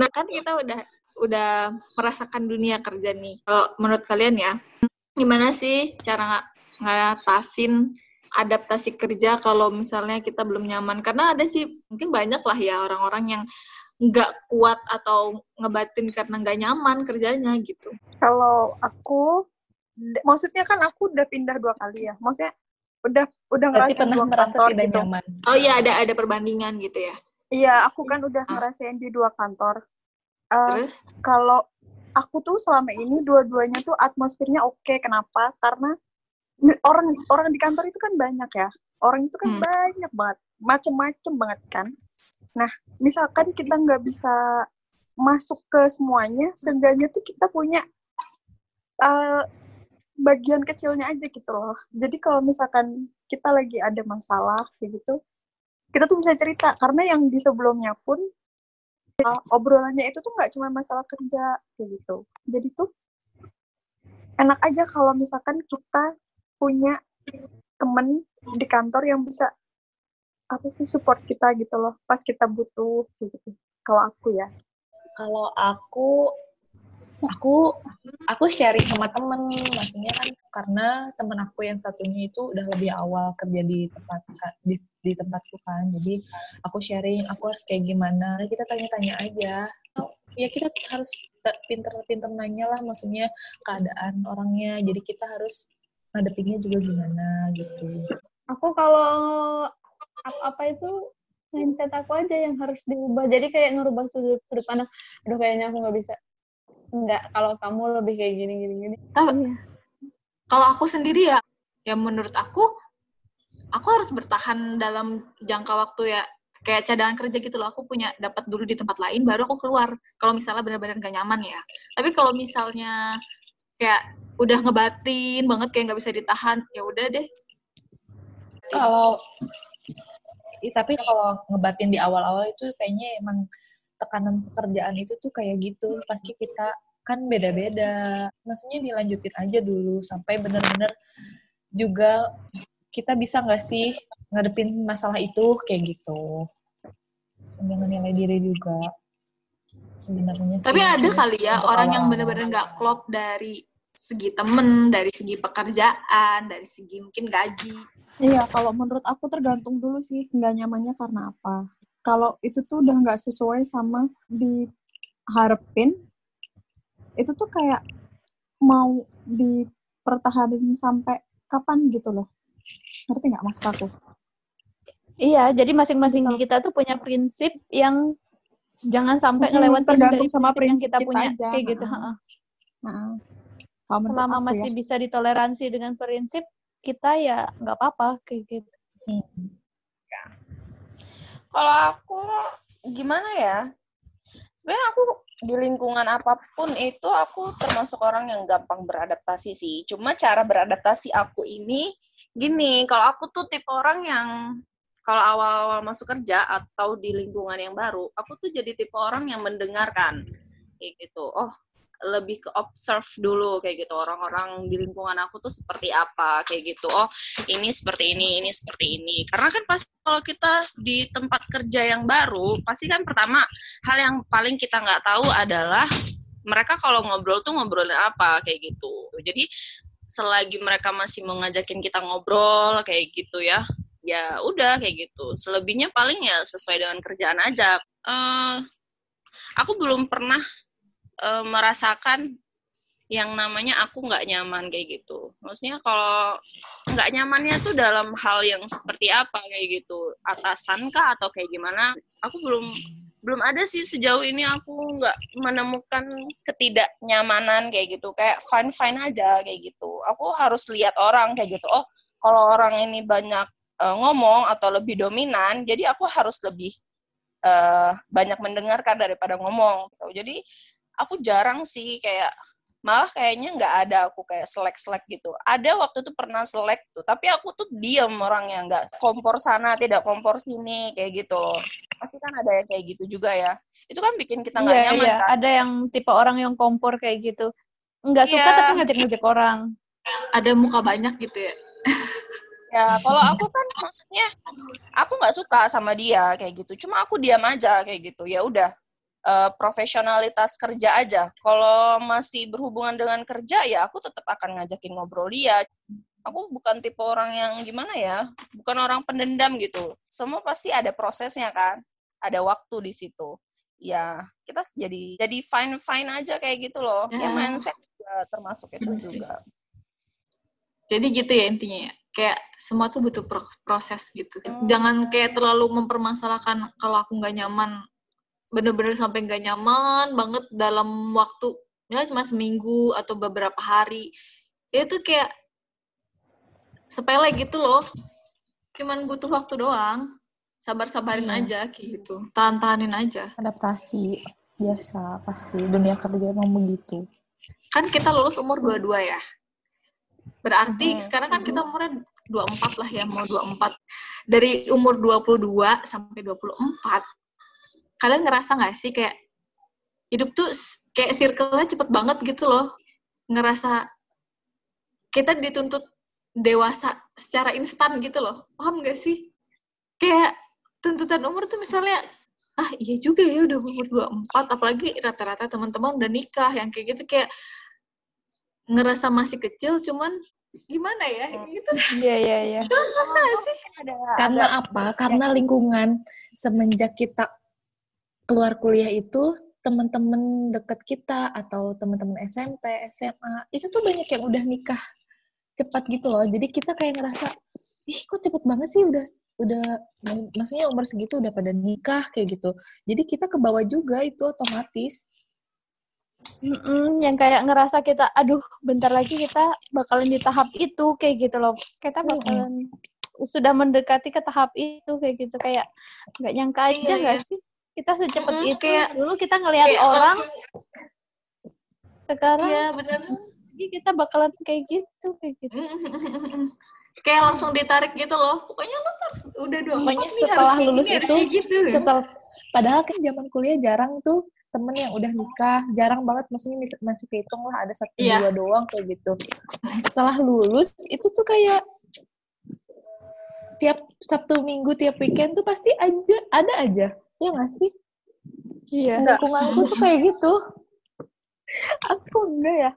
Nah kan kita udah udah merasakan dunia kerja nih. Kalau menurut kalian ya, gimana sih cara ngatasin adaptasi kerja kalau misalnya kita belum nyaman? Karena ada sih mungkin banyak lah ya orang-orang yang nggak kuat atau ngebatin karena nggak nyaman kerjanya gitu. Kalau aku, maksudnya kan aku udah pindah dua kali ya. Maksudnya udah udah ngerasain dua kantor gitu. Nyaman. Oh iya ada ada perbandingan gitu ya. Iya, aku kan udah ah. ngerasain di dua kantor. Uh, Terus? Kalau aku tuh selama ini dua-duanya tuh atmosfernya oke. Okay. Kenapa? Karena orang orang di kantor itu kan banyak ya. Orang itu kan hmm. banyak banget, macem-macem banget kan. Nah, misalkan kita nggak bisa masuk ke semuanya, seenggaknya tuh kita punya uh, bagian kecilnya aja gitu loh. Jadi kalau misalkan kita lagi ada masalah kayak gitu, kita tuh bisa cerita karena yang di sebelumnya pun uh, obrolannya itu tuh nggak cuma masalah kerja kayak gitu. Jadi tuh enak aja kalau misalkan kita punya temen di kantor yang bisa apa sih support kita gitu loh pas kita butuh gitu. Kalau aku ya. Kalau aku aku aku sharing sama temen. Maksudnya kan karena temen aku yang satunya itu udah lebih awal kerja di tempat di, di tempatku kan. Jadi aku sharing aku harus kayak gimana. Kita tanya-tanya aja. Ya kita harus pinter-pinter nanya lah maksudnya keadaan orangnya. Jadi kita harus ngadepinnya juga gimana gitu. Aku kalau apa-apa itu mindset aku aja yang harus diubah. Jadi kayak ngerubah sudut sudut pandang. Aduh kayaknya aku nggak bisa enggak kalau kamu lebih kayak gini gini gini. Tapi iya. kalau aku sendiri ya ya menurut aku aku harus bertahan dalam jangka waktu ya kayak cadangan kerja gitu loh. Aku punya dapat dulu di tempat lain baru aku keluar. Kalau misalnya benar-benar gak nyaman ya. Tapi kalau misalnya kayak udah ngebatin banget kayak nggak bisa ditahan ya udah deh. Kalau tapi kalau ngebatin di awal-awal itu kayaknya emang tekanan pekerjaan itu tuh kayak gitu. Pasti kita kan beda-beda. Maksudnya dilanjutin aja dulu sampai bener-bener juga kita bisa nggak sih ngadepin masalah itu kayak gitu. Jangan nilai diri juga. Sebenarnya tapi ada kali ya orang yang bener-bener nggak klop dari segi temen dari segi pekerjaan dari segi mungkin gaji. Iya kalau menurut aku tergantung dulu sih nggak nyamannya karena apa kalau itu tuh udah nggak sesuai sama diharapin itu tuh kayak mau dipertahanin sampai kapan gitu loh ngerti nggak maksud aku iya jadi masing-masing kita tuh punya prinsip yang jangan sampai ngelewatin tergantung dari sama prinsip, yang kita, kita punya aja. kayak gitu nah. Nah. selama masih ya. bisa ditoleransi dengan prinsip kita ya nggak apa-apa kayak gitu hmm. Kalau aku gimana ya? Sebenarnya aku di lingkungan apa pun itu aku termasuk orang yang gampang beradaptasi sih. Cuma cara beradaptasi aku ini gini, kalau aku tuh tipe orang yang kalau awal-awal masuk kerja atau di lingkungan yang baru, aku tuh jadi tipe orang yang mendengarkan kayak gitu. Oh, lebih ke observe dulu kayak gitu. Orang-orang di lingkungan aku tuh seperti apa kayak gitu. Oh ini seperti ini ini seperti ini. Karena kan pas kalau kita di tempat kerja yang baru pasti kan pertama hal yang paling kita nggak tahu adalah mereka kalau ngobrol tuh ngobrolin apa kayak gitu. Jadi selagi mereka masih mau kita ngobrol kayak gitu ya ya udah kayak gitu. Selebihnya paling ya sesuai dengan kerjaan aja. Uh, aku belum pernah uh, merasakan yang namanya aku nggak nyaman kayak gitu. Maksudnya kalau nggak nyamannya tuh dalam hal yang seperti apa kayak gitu, atasan kah atau kayak gimana? Aku belum belum ada sih sejauh ini aku nggak menemukan ketidaknyamanan kayak gitu. Kayak fine fine aja kayak gitu. Aku harus lihat orang kayak gitu. Oh kalau orang ini banyak uh, ngomong atau lebih dominan, jadi aku harus lebih uh, banyak mendengarkan daripada ngomong. Jadi aku jarang sih kayak malah kayaknya nggak ada aku kayak selek-selek gitu. Ada waktu itu pernah selek tuh, tapi aku tuh diam orangnya nggak kompor sana, tidak kompor sini kayak gitu. Pasti kan ada yang kayak gitu juga ya. Itu kan bikin kita nggak yeah, nyaman yeah. kan. Ada yang tipe orang yang kompor kayak gitu. Nggak suka yeah. tapi ngajak-ngajak orang. Ada muka banyak gitu ya. ya kalau aku kan maksudnya aku nggak suka sama dia kayak gitu. Cuma aku diam aja kayak gitu. Ya udah uh, profesionalitas kerja aja. Kalau masih berhubungan dengan kerja ya aku tetap akan ngajakin ngobrol dia. Aku bukan tipe orang yang gimana ya, bukan orang pendendam gitu. Semua pasti ada prosesnya kan, ada waktu di situ. Ya kita jadi jadi fine fine aja kayak gitu loh. Ya, ya mindset juga termasuk itu juga. Jadi gitu ya intinya ya kayak semua tuh butuh proses gitu. Hmm. Jangan kayak terlalu mempermasalahkan kalau aku nggak nyaman bener-bener sampai nggak nyaman banget dalam waktu ya cuma seminggu atau beberapa hari. Itu kayak sepele gitu loh. Cuman butuh waktu doang. Sabar-sabarin hmm. aja gitu. Tahan-tahanin aja. Adaptasi biasa pasti. Dunia kerja emang begitu. Kan kita lulus umur dua-dua ya. Berarti hmm. sekarang kan kita umurnya 24 lah ya mau 24 dari umur 22 sampai 24 kalian ngerasa nggak sih kayak hidup tuh kayak circle-nya cepet banget gitu loh. Ngerasa kita dituntut dewasa secara instan gitu loh. Paham gak sih? Kayak tuntutan umur tuh misalnya ah iya juga ya udah umur 24 apalagi rata-rata teman-teman udah nikah yang kayak gitu kayak ngerasa masih kecil cuman gimana ya? Gitu. Iya iya iya. Sih? Karena apa? karena lingkungan. Semenjak kita keluar kuliah itu teman-teman deket kita atau teman-teman SMP, SMA itu tuh banyak yang udah nikah cepat gitu loh. Jadi kita kayak ngerasa, ih kok cepet banget sih udah udah maksudnya umur segitu udah pada nikah kayak gitu. Jadi kita ke bawah juga itu otomatis. Mm-mm, yang kayak ngerasa kita, aduh, bentar lagi kita bakalan di tahap itu kayak gitu loh. Kita bakalan mm-hmm. sudah mendekati ke tahap itu kayak gitu kayak nggak nyangka aja iya, nggak iya, sih? Kita secepat hmm, itu kayak, dulu kita ngelihat orang. langsung, sekarang iya benar jadi kita bakalan kayak gitu kayak gitu. Kayak langsung ditarik gitu loh. Pokoknya lo harus udah dong pokoknya setelah lulus gini, itu gitu. setelah padahal kan zaman kuliah jarang tuh temen yang udah nikah jarang banget maksudnya masih kehitung lah ada satu yeah. dua doang kayak gitu. Setelah lulus itu tuh kayak tiap Sabtu Minggu tiap weekend tuh pasti aja ada aja Iya gak sih? Iya. Lingkunganku tuh kayak gitu. Aku enggak ya.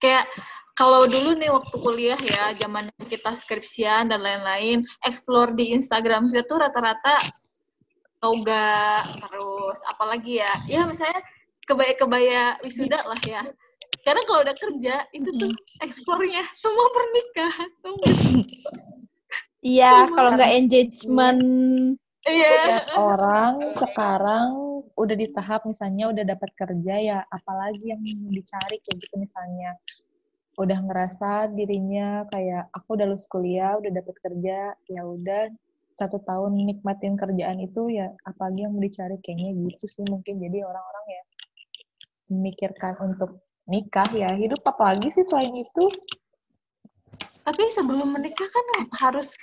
Kayak kalau dulu nih waktu kuliah ya, zaman kita skripsian dan lain-lain, explore di Instagram kita tuh rata-rata toga, terus apalagi ya, ya misalnya kebaya-kebaya wisuda lah ya. Karena kalau udah kerja, itu tuh explore-nya semua pernikahan. Iya, kalau nggak engagement Iya. orang sekarang udah di tahap misalnya udah dapat kerja ya apalagi yang dicari kayak gitu misalnya. Udah ngerasa dirinya kayak aku udah lulus kuliah udah dapat kerja ya udah satu tahun nikmatin kerjaan itu ya apalagi yang mau dicari kayaknya gitu sih mungkin. Jadi orang-orang ya memikirkan untuk nikah ya hidup apalagi sih selain itu? Tapi sebelum menikah kan harus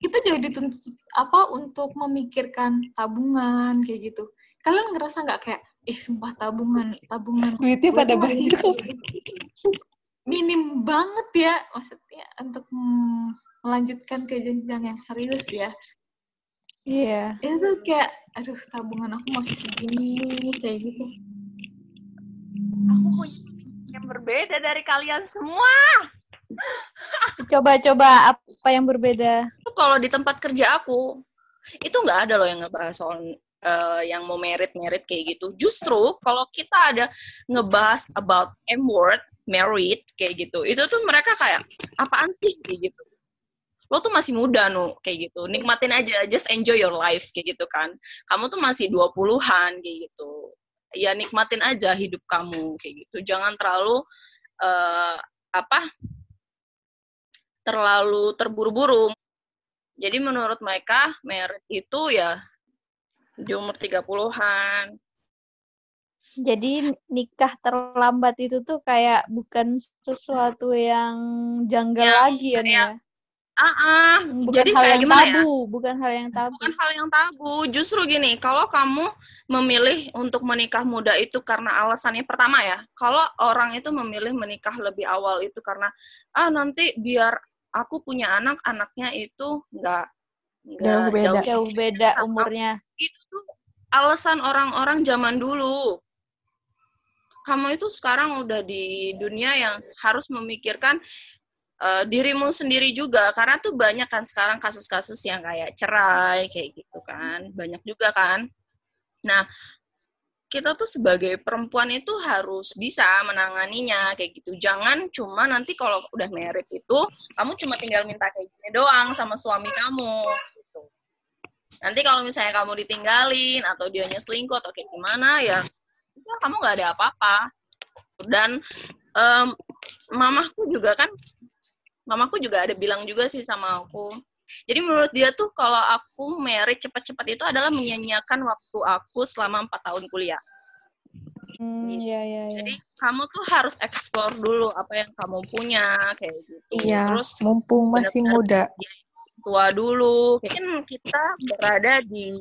kita juga dituntut apa untuk memikirkan tabungan kayak gitu. Kalian ngerasa nggak kayak eh sumpah tabungan tabungan duitnya pada banyak. minim banget ya maksudnya untuk melanjutkan ke jenjang yang serius ya. Iya. Yeah. itu kayak aduh tabungan aku masih segini kayak gitu. Aku punya yang berbeda dari kalian semua Coba-coba apa yang berbeda? Kalau di tempat kerja aku, itu nggak ada loh yang ngebahas soal uh, yang mau merit-merit kayak gitu. Justru kalau kita ada ngebahas about M word, merit kayak gitu, itu tuh mereka kayak apaan sih kayak gitu. Lo tuh masih muda nu kayak gitu. Nikmatin aja, just enjoy your life kayak gitu kan. Kamu tuh masih 20-an kayak gitu. Ya nikmatin aja hidup kamu kayak gitu. Jangan terlalu uh, apa terlalu terburu-buru. Jadi menurut mereka merit itu ya di umur 30-an. Jadi nikah terlambat itu tuh kayak bukan sesuatu yang janggal ya, lagi ya, ya. Ah, uh-uh. bukan jadi hal kayak yang gimana ya? tabu, ya? bukan hal yang tabu. Bukan hal yang tabu. Justru gini, kalau kamu memilih untuk menikah muda itu karena alasannya pertama ya, kalau orang itu memilih menikah lebih awal itu karena ah nanti biar aku punya anak anaknya itu nggak jauh beda. jauh, jauh beda umurnya. itu tuh alasan orang-orang zaman dulu. Kamu itu sekarang udah di dunia yang harus memikirkan uh, dirimu sendiri juga. Karena tuh banyak kan sekarang kasus-kasus yang kayak cerai kayak gitu kan. Banyak juga kan. Nah kita tuh sebagai perempuan itu harus bisa menanganinya kayak gitu jangan cuma nanti kalau udah merit itu kamu cuma tinggal minta kayak gini doang sama suami kamu gitu. nanti kalau misalnya kamu ditinggalin atau dia selingkuh atau kayak gimana ya itu kamu nggak ada apa-apa dan um, mamahku juga kan mamaku juga ada bilang juga sih sama aku jadi menurut dia tuh kalau aku merit cepat-cepat itu adalah menyanyiakan waktu aku selama empat tahun kuliah. Hmm, iya, iya, iya. Jadi kamu tuh harus eksplor dulu apa yang kamu punya kayak gitu. Iya, Terus mumpung masih muda. Tua dulu. Mungkin kita berada di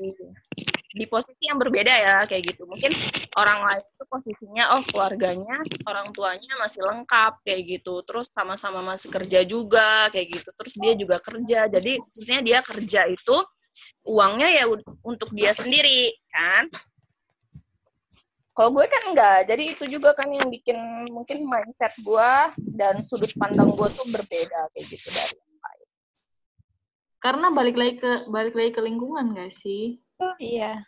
di posisi yang berbeda ya kayak gitu. Mungkin orang lain itu posisinya oh keluarganya orang tuanya masih lengkap kayak gitu. Terus sama-sama masih kerja juga kayak gitu. Terus dia juga kerja. Jadi maksudnya dia kerja itu uangnya ya untuk dia sendiri kan? Kalau gue kan enggak. Jadi itu juga kan yang bikin mungkin mindset gue dan sudut pandang gue tuh berbeda kayak gitu dari yang lain. Karena balik lagi ke balik lagi ke lingkungan gak sih Iya.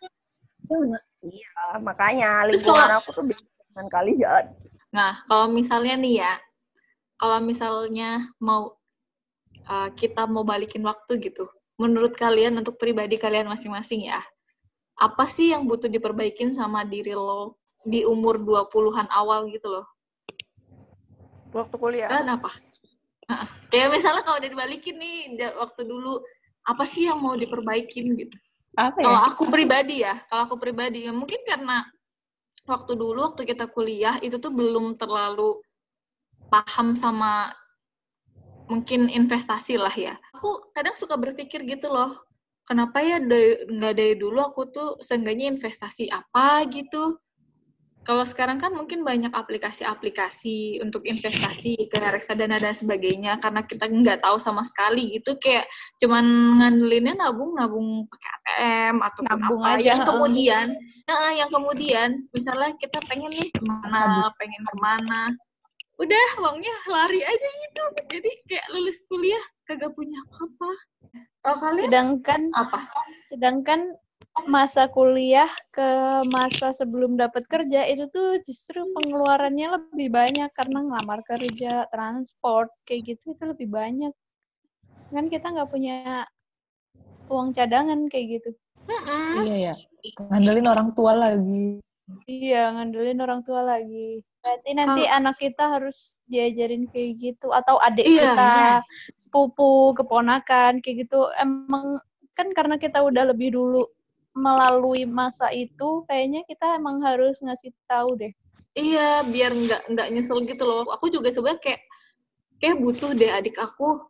Iya, makanya lingkungan aku tuh dengan kalian. Nah, kalau misalnya nih ya, kalau misalnya mau uh, kita mau balikin waktu gitu, menurut kalian untuk pribadi kalian masing-masing ya, apa sih yang butuh diperbaikin sama diri lo di umur 20-an awal gitu loh? Waktu kuliah. Dan apa? Kayak misalnya kalau udah dibalikin nih waktu dulu, apa sih yang mau diperbaikin gitu? Apa ya? Kalau aku pribadi ya, kalau aku pribadi ya mungkin karena waktu dulu waktu kita kuliah itu tuh belum terlalu paham sama mungkin investasi lah ya. Aku kadang suka berpikir gitu loh, kenapa ya nggak dari dulu aku tuh seenggaknya investasi apa gitu kalau sekarang kan mungkin banyak aplikasi-aplikasi untuk investasi kayak reksadana dan sebagainya karena kita nggak tahu sama sekali itu kayak cuman ngandelinnya nabung nabung pakai ATM atau nabung apa aja yang kemudian nah yang kemudian misalnya kita pengen nih ke mana Habis. pengen ke mana udah uangnya lari aja gitu. Jadi kayak lulus kuliah kagak punya apa-apa. Oh, kalian? Sedangkan apa? sedangkan masa kuliah ke masa sebelum dapat kerja itu tuh justru pengeluarannya lebih banyak karena ngelamar kerja, transport kayak gitu itu lebih banyak. Kan kita nggak punya uang cadangan kayak gitu. Iya ya. Ngandelin orang tua lagi. Iya, ngandelin orang tua lagi. Berarti nanti Kalo... anak kita harus diajarin kayak gitu atau adik iya, kita, iya. sepupu, keponakan kayak gitu. Emang kan karena kita udah lebih dulu melalui masa itu kayaknya kita emang harus ngasih tahu deh. Iya biar nggak nggak nyesel gitu loh. Aku juga sebenarnya kayak kayak butuh deh adik aku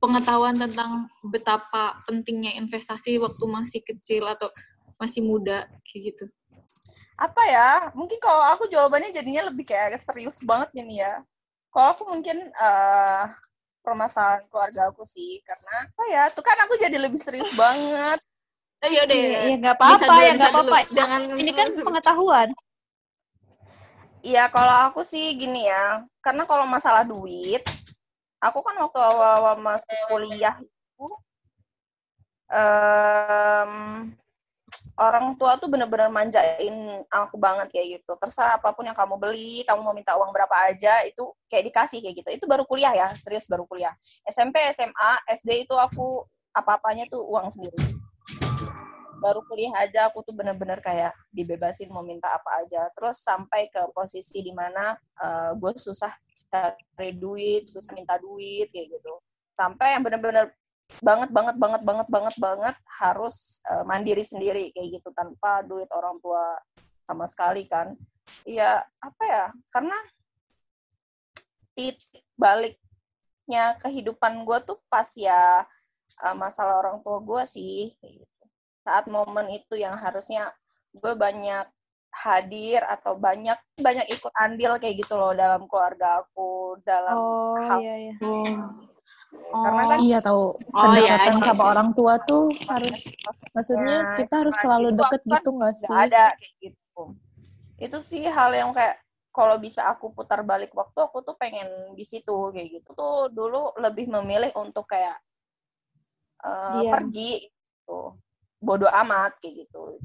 pengetahuan tentang betapa pentingnya investasi waktu masih kecil atau masih muda kayak gitu. Apa ya? Mungkin kalau aku jawabannya jadinya lebih kayak serius banget ini ya. Kalau aku mungkin uh, permasalahan keluarga aku sih. Karena apa ya? Tuh kan aku jadi lebih serius banget Oh, iya deh. Iya, nggak apa-apa, ya nggak apa-apa. Jangan ini kan pengetahuan. Iya, kalau aku sih gini ya, karena kalau masalah duit, aku kan waktu awal-awal masuk kuliah itu, um, orang tua tuh bener-bener manjain aku banget kayak gitu. Terserah apa pun yang kamu beli, kamu mau minta uang berapa aja, itu kayak dikasih kayak gitu. Itu baru kuliah ya, serius baru kuliah. SMP, SMA, SD itu aku apa-apanya tuh uang sendiri baru kuliah aja aku tuh bener-bener kayak dibebasin mau minta apa aja. Terus sampai ke posisi di mana uh, eh, gue susah cari duit susah minta duit kayak gitu. Sampai yang bener-bener banget banget banget banget banget banget harus uh, mandiri sendiri kayak gitu tanpa duit orang tua sama sekali kan. Iya apa ya karena titik baliknya kehidupan gue tuh pas ya uh, masalah orang tua gue sih saat momen itu yang harusnya gue banyak hadir atau banyak banyak ikut andil kayak gitu loh dalam keluarga aku dalam oh, hal iya, iya. Oh. Oh. Karena kan iya tahu oh, pendekatan iya, sama orang tua tuh harus maksudnya nah, kita harus selalu deket gitu nggak sih? Gak ada kayak gitu. Itu sih hal yang kayak kalau bisa aku putar balik waktu aku tuh pengen di situ kayak gitu tuh dulu lebih memilih untuk kayak uh, yeah. pergi gitu bodoh amat kayak gitu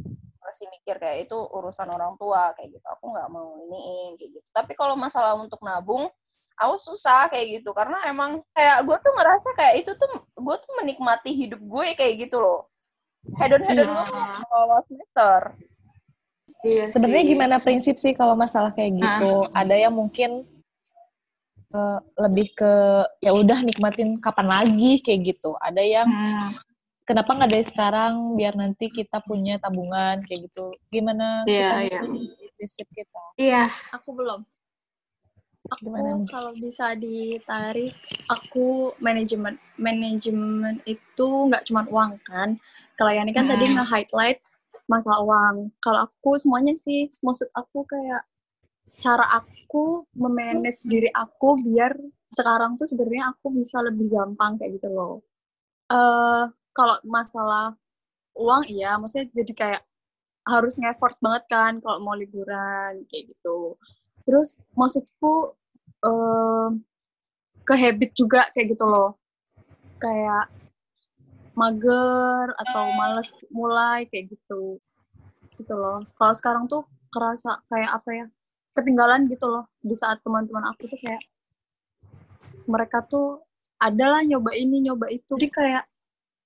masih mikir kayak itu urusan orang tua kayak gitu aku nggak mau ini kayak gitu tapi kalau masalah untuk nabung aku susah kayak gitu karena emang kayak gue tuh ngerasa kayak itu tuh gue tuh menikmati hidup gue kayak gitu loh hedon hedon yeah. gue kalau semester Iya Sebenarnya gimana prinsip sih kalau masalah kayak gitu? Nah. Ada yang mungkin uh, lebih ke ya udah nikmatin kapan lagi kayak gitu. Ada yang hmm. Kenapa nggak dari sekarang biar nanti kita punya tabungan kayak gitu. Gimana yeah, kita yeah. prinsip kita? Iya, aku belum. Aku Gimana kalau bisa ditarik, aku manajemen manajemen itu nggak cuma uang kan. Kalau yang ini kan hmm. tadi nge-highlight masalah uang. Kalau aku semuanya sih, maksud aku kayak cara aku memanage diri aku biar sekarang tuh sebenarnya aku bisa lebih gampang kayak gitu loh. Uh, kalau masalah uang iya, maksudnya jadi kayak harus ngeffort banget kan kalau mau liburan kayak gitu. Terus maksudku uh, ke habit juga kayak gitu loh. Kayak mager atau males mulai kayak gitu gitu loh kalau sekarang tuh kerasa kayak apa ya ketinggalan gitu loh di saat teman-teman aku tuh kayak mereka tuh adalah nyoba ini nyoba itu jadi kayak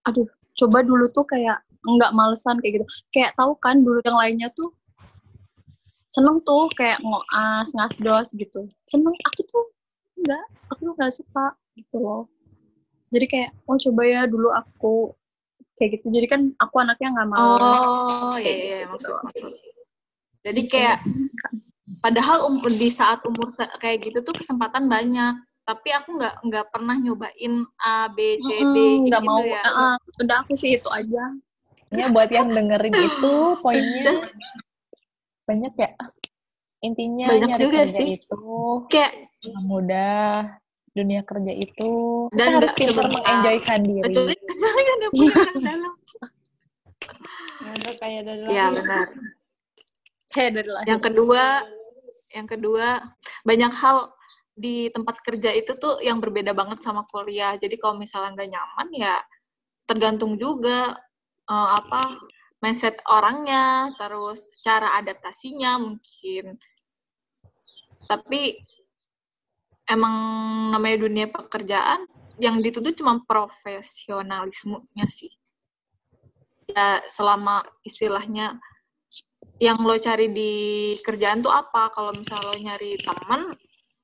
aduh coba dulu tuh kayak nggak malesan kayak gitu. Kayak tahu kan dulu yang lainnya tuh seneng tuh kayak ngoas ngasdos gitu. Seneng aku tuh enggak aku tuh nggak suka gitu loh. Jadi kayak oh coba ya dulu aku kayak gitu. Jadi kan aku anaknya nggak mau oh iya iya gitu. maksud maksud. Jadi kayak padahal um, di saat umur kayak gitu tuh kesempatan banyak tapi aku nggak nggak pernah nyobain A B C D nggak gitu mau. ya. Uh, udah aku sih itu aja. Ya buat yang dengerin itu poinnya banyak ya. Intinya banyak juga sih. itu kayak mudah dunia kerja itu. Dan kita harus pintar mengenjoykan diri. Kecuali kecuali ada punya dalam. Kayak dari ya benar. Kayak dari yang kedua yang kedua banyak hal di tempat kerja itu tuh yang berbeda banget sama kuliah jadi kalau misalnya nggak nyaman ya tergantung juga uh, apa mindset orangnya terus cara adaptasinya mungkin tapi emang namanya dunia pekerjaan yang dituntut cuma profesionalismenya sih. Ya selama istilahnya yang lo cari di kerjaan tuh apa? Kalau misalnya lo nyari teman,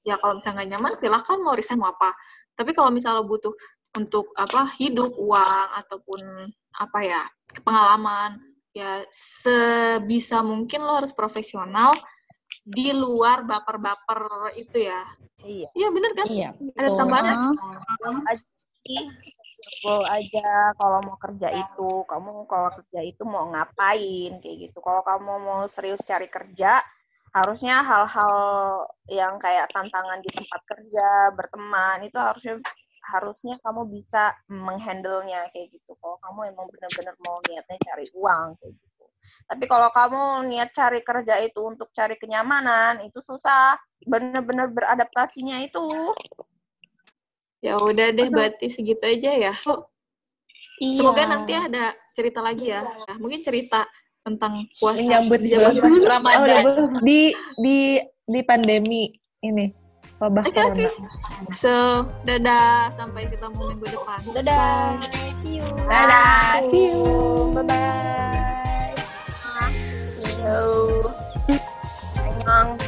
ya kalau misalnya nggak nyaman silahkan mau resign mau apa. Tapi kalau misalnya lo butuh untuk apa hidup, uang ataupun apa ya pengalaman, ya sebisa mungkin lo harus profesional di luar baper-baper itu ya. Iya. Iya bener kan? Iya. Ada tambahan? Goal aja kalau mau kerja itu, kamu kalau kerja itu mau ngapain kayak gitu. Kalau kamu mau serius cari kerja, harusnya hal-hal yang kayak tantangan di tempat kerja, berteman itu harusnya harusnya kamu bisa menghandle-nya kayak gitu. Kalau kamu emang benar-benar mau niatnya cari uang kayak gitu. Tapi kalau kamu niat cari kerja itu untuk cari kenyamanan, itu susah. Bener-bener beradaptasinya itu. Ya udah deh, berarti segitu aja ya. Iya. Semoga nanti ada cerita lagi ya. Nah, mungkin cerita tentang puasa menyambut bulan Ramadan oh, di di di pandemi ini wabah okay, corona. Okay. So, dadah sampai ketemu minggu depan. Dadah. Bye. See you. Dadah. See you. Bye bye. See you. Annyeong.